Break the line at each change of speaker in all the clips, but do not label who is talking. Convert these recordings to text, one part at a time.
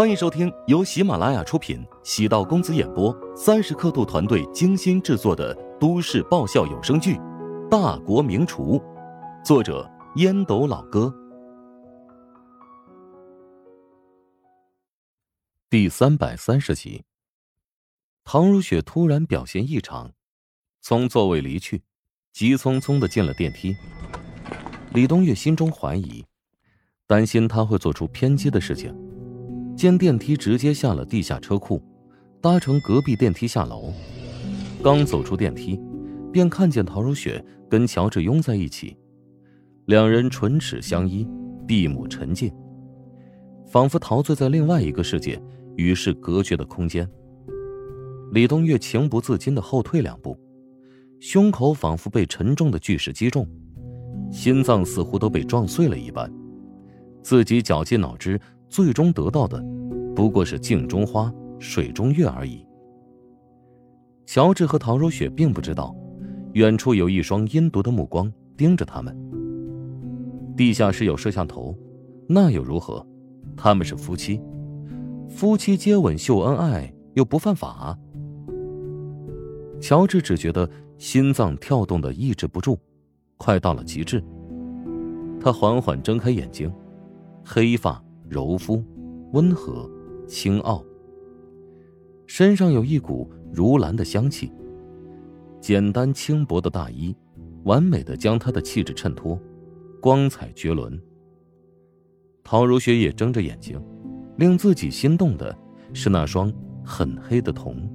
欢迎收听由喜马拉雅出品、喜道公子演播、三十刻度团队精心制作的都市爆笑有声剧《大国名厨》，作者烟斗老哥，第三百三十集。唐如雪突然表现异常，从座位离去，急匆匆的进了电梯。李东岳心中怀疑，担心他会做出偏激的事情。见电梯直接下了地下车库，搭乘隔壁电梯下楼。刚走出电梯，便看见陶如雪跟乔治拥在一起，两人唇齿相依，闭目沉静，仿佛陶醉在另外一个世界与世隔绝的空间。李东岳情不自禁的后退两步，胸口仿佛被沉重的巨石击中，心脏似乎都被撞碎了一般，自己绞尽脑汁。最终得到的，不过是镜中花，水中月而已。乔治和陶如雪并不知道，远处有一双阴毒的目光盯着他们。地下室有摄像头，那又如何？他们是夫妻，夫妻接吻秀恩爱又不犯法。乔治只觉得心脏跳动的抑制不住，快到了极致。他缓缓睁开眼睛，黑发。柔肤，温和，清傲。身上有一股如兰的香气。简单轻薄的大衣，完美的将她的气质衬托，光彩绝伦。陶如雪也睁着眼睛，令自己心动的是那双很黑的瞳，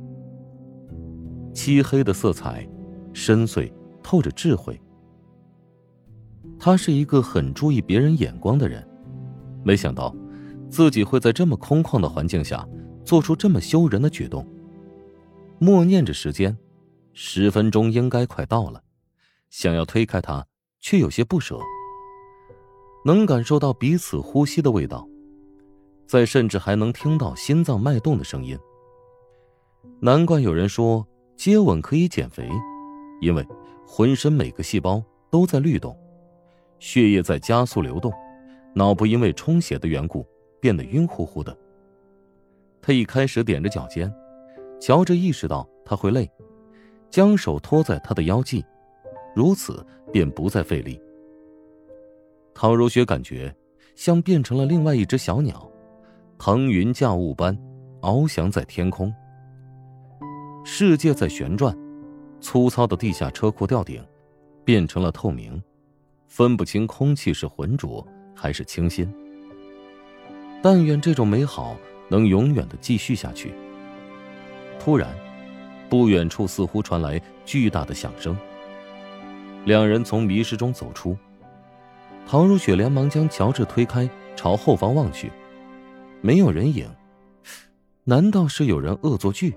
漆黑的色彩，深邃透着智慧。他是一个很注意别人眼光的人，没想到。自己会在这么空旷的环境下做出这么羞人的举动。默念着时间，十分钟应该快到了，想要推开他，却有些不舍。能感受到彼此呼吸的味道，在甚至还能听到心脏脉动的声音。难怪有人说接吻可以减肥，因为浑身每个细胞都在律动，血液在加速流动，脑部因为充血的缘故。变得晕乎乎的。他一开始踮着脚尖，乔治意识到他会累，将手托在他的腰际，如此便不再费力。陶如雪感觉像变成了另外一只小鸟，腾云驾雾般翱翔在天空。世界在旋转，粗糙的地下车库吊顶变成了透明，分不清空气是浑浊还是清新。但愿这种美好能永远的继续下去。突然，不远处似乎传来巨大的响声。两人从迷失中走出，唐如雪连忙将乔治推开，朝后方望去，没有人影。难道是有人恶作剧？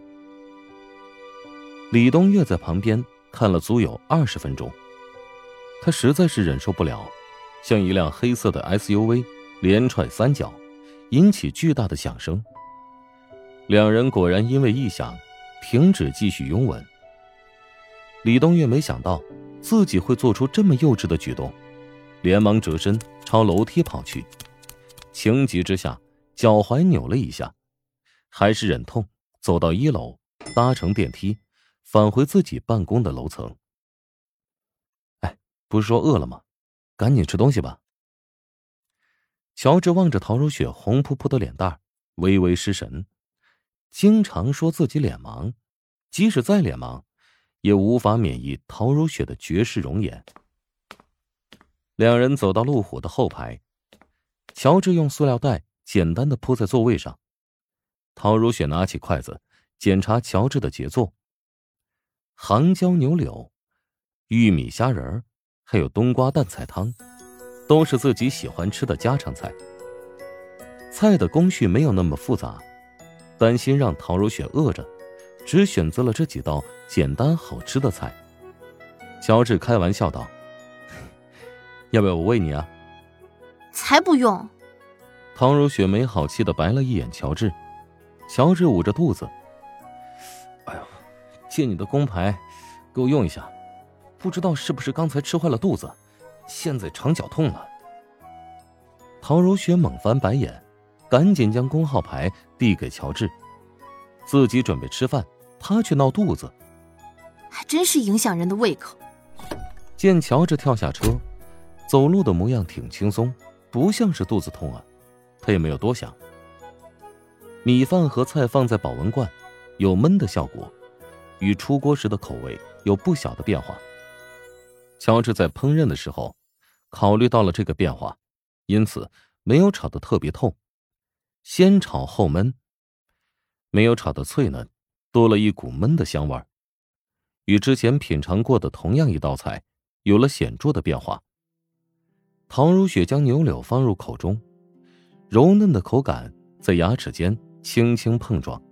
李东岳在旁边看了足有二十分钟，他实在是忍受不了，像一辆黑色的 SUV 连踹三脚。引起巨大的响声。两人果然因为异响，停止继续拥吻。李东岳没想到自己会做出这么幼稚的举动，连忙折身朝楼梯跑去。情急之下，脚踝扭了一下，还是忍痛走到一楼，搭乘电梯，返回自己办公的楼层。哎，不是说饿了吗？赶紧吃东西吧。乔治望着陶如雪红扑扑的脸蛋，微微失神。经常说自己脸盲，即使再脸盲，也无法免疫陶如雪的绝世容颜。两人走到路虎的后排，乔治用塑料袋简单的铺在座位上。陶如雪拿起筷子检查乔治的杰作：杭椒牛柳、玉米虾仁儿，还有冬瓜蛋菜汤。都是自己喜欢吃的家常菜。菜的工序没有那么复杂，担心让陶如雪饿着，只选择了这几道简单好吃的菜。乔治开玩笑道：“ 要不要我喂你啊？”“
才不用。”
陶如雪没好气的白了一眼乔治。乔治捂着肚子：“哎呦，借你的工牌，给我用一下。不知道是不是刚才吃坏了肚子。”现在肠绞痛了。陶如雪猛翻白眼，赶紧将工号牌递给乔治，自己准备吃饭，他却闹肚子，
还真是影响人的胃口。
见乔治跳下车，走路的模样挺轻松，不像是肚子痛啊，他也没有多想。米饭和菜放在保温罐，有焖的效果，与出锅时的口味有不小的变化。乔治在烹饪的时候，考虑到了这个变化，因此没有炒得特别透，先炒后焖，没有炒得脆嫩，多了一股焖的香味，与之前品尝过的同样一道菜有了显著的变化。唐如雪将牛柳放入口中，柔嫩的口感在牙齿间轻轻碰撞，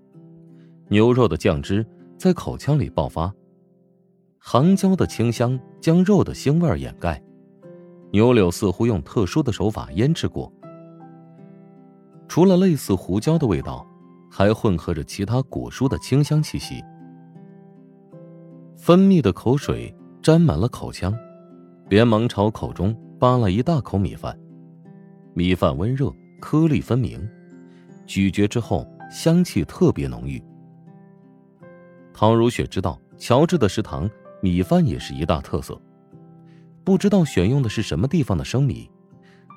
牛肉的酱汁在口腔里爆发。杭椒的清香将肉的腥味掩盖，牛柳似乎用特殊的手法腌制过。除了类似胡椒的味道，还混合着其他果蔬的清香气息。分泌的口水沾满了口腔，连忙朝口中扒了一大口米饭。米饭温热，颗粒分明，咀嚼之后香气特别浓郁。唐如雪知道乔治的食堂。米饭也是一大特色，不知道选用的是什么地方的生米，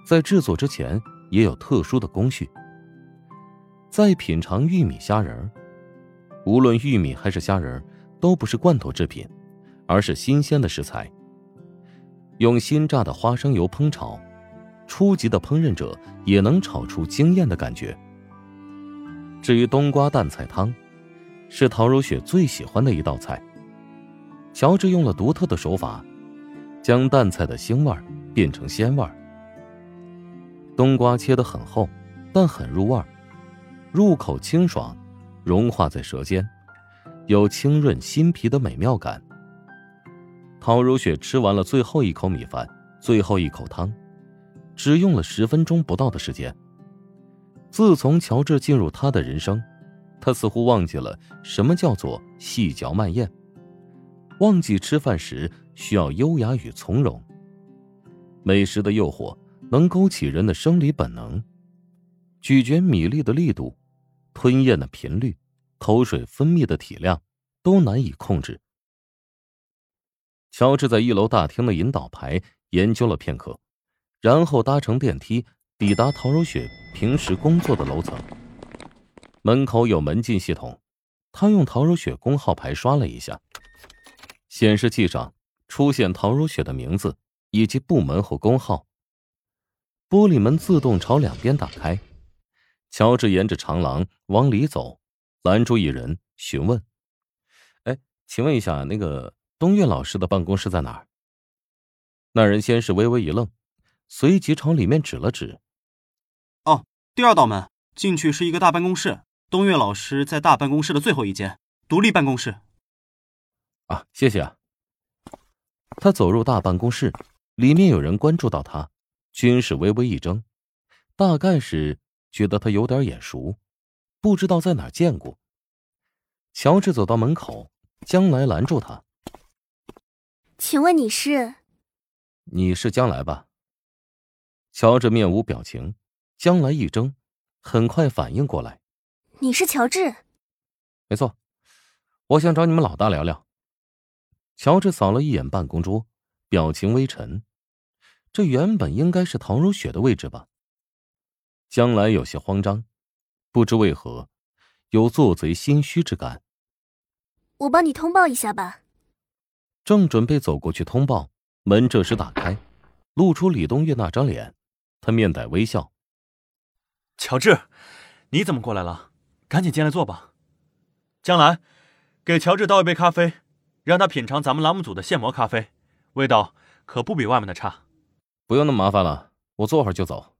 在制作之前也有特殊的工序。再品尝玉米虾仁儿，无论玉米还是虾仁儿，都不是罐头制品，而是新鲜的食材。用新榨的花生油烹炒，初级的烹饪者也能炒出惊艳的感觉。至于冬瓜蛋菜汤，是陶如雪最喜欢的一道菜。乔治用了独特的手法，将淡菜的腥味变成鲜味。冬瓜切得很厚，但很入味，入口清爽，融化在舌尖，有清润心脾的美妙感。陶如雪吃完了最后一口米饭，最后一口汤，只用了十分钟不到的时间。自从乔治进入他的人生，他似乎忘记了什么叫做细嚼慢咽。忘记吃饭时需要优雅与从容。美食的诱惑能勾起人的生理本能，咀嚼米粒的力度、吞咽的频率、口水分泌的体量都难以控制。乔治在一楼大厅的引导牌研究了片刻，然后搭乘电梯抵达陶如雪平时工作的楼层。门口有门禁系统，他用陶如雪工号牌刷了一下。显示器上出现陶如雪的名字以及部门和工号。玻璃门自动朝两边打开，乔治沿着长廊往里走，拦住一人询问：“哎，请问一下，那个东岳老师的办公室在哪儿？”那人先是微微一愣，随即朝里面指了指：“
哦，第二道门进去是一个大办公室，东岳老师在大办公室的最后一间独立办公室。”
啊，谢谢啊。他走入大办公室，里面有人关注到他，均是微微一怔，大概是觉得他有点眼熟，不知道在哪见过。乔治走到门口，将来拦住他：“
请问你是？
你是将来吧？”乔治面无表情，将来一怔，很快反应过来：“
你是乔治？
没错，我想找你们老大聊聊。”乔治扫了一眼办公桌，表情微沉。这原本应该是唐如雪的位置吧？江来有些慌张，不知为何，有做贼心虚之感。
我帮你通报一下吧。
正准备走过去通报，门这时打开，露出李东月那张脸。他面带微笑：“
乔治，你怎么过来了？赶紧进来坐吧。江来，给乔治倒一杯咖啡。”让他品尝咱们栏目组的现磨咖啡，味道可不比外面的差。
不用那么麻烦了，我坐会儿就走。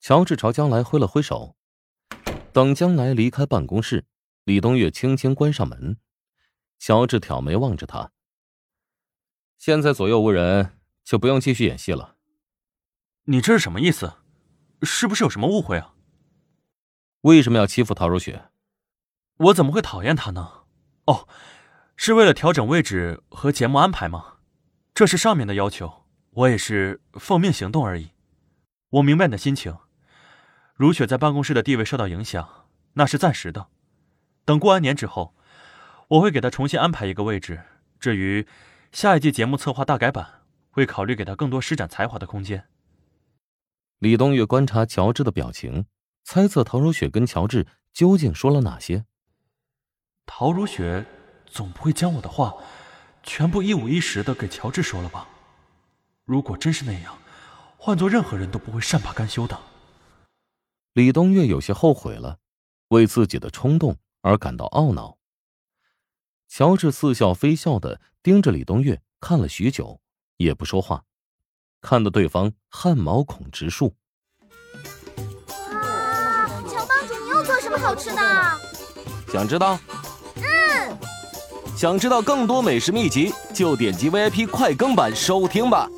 乔治朝将来挥了挥手，等将来离开办公室，李东月轻轻关上门。乔治挑眉望着他。现在左右无人，就不用继续演戏了。
你这是什么意思？是不是有什么误会啊？
为什么要欺负陶如雪？
我怎么会讨厌她呢？哦。是为了调整位置和节目安排吗？这是上面的要求，我也是奉命行动而已。我明白你的心情。如雪在办公室的地位受到影响，那是暂时的。等过完年之后，我会给她重新安排一个位置。至于下一季节目策划大改版，会考虑给她更多施展才华的空间。
李东岳观察乔治的表情，猜测陶如雪跟乔治究竟说了哪些。
陶如雪总不会将我的话全部一五一十的给乔治说了吧？如果真是那样，换做任何人都不会善罢甘休的。
李东岳有些后悔了，为自己的冲动而感到懊恼。乔治似笑非笑的盯着李东岳看了许久，也不说话，看得对方汗毛孔直竖。
哇，乔帮主，你又做什么好吃的？
想知道？想知道更多美食秘籍，就点击 VIP 快更版收听吧。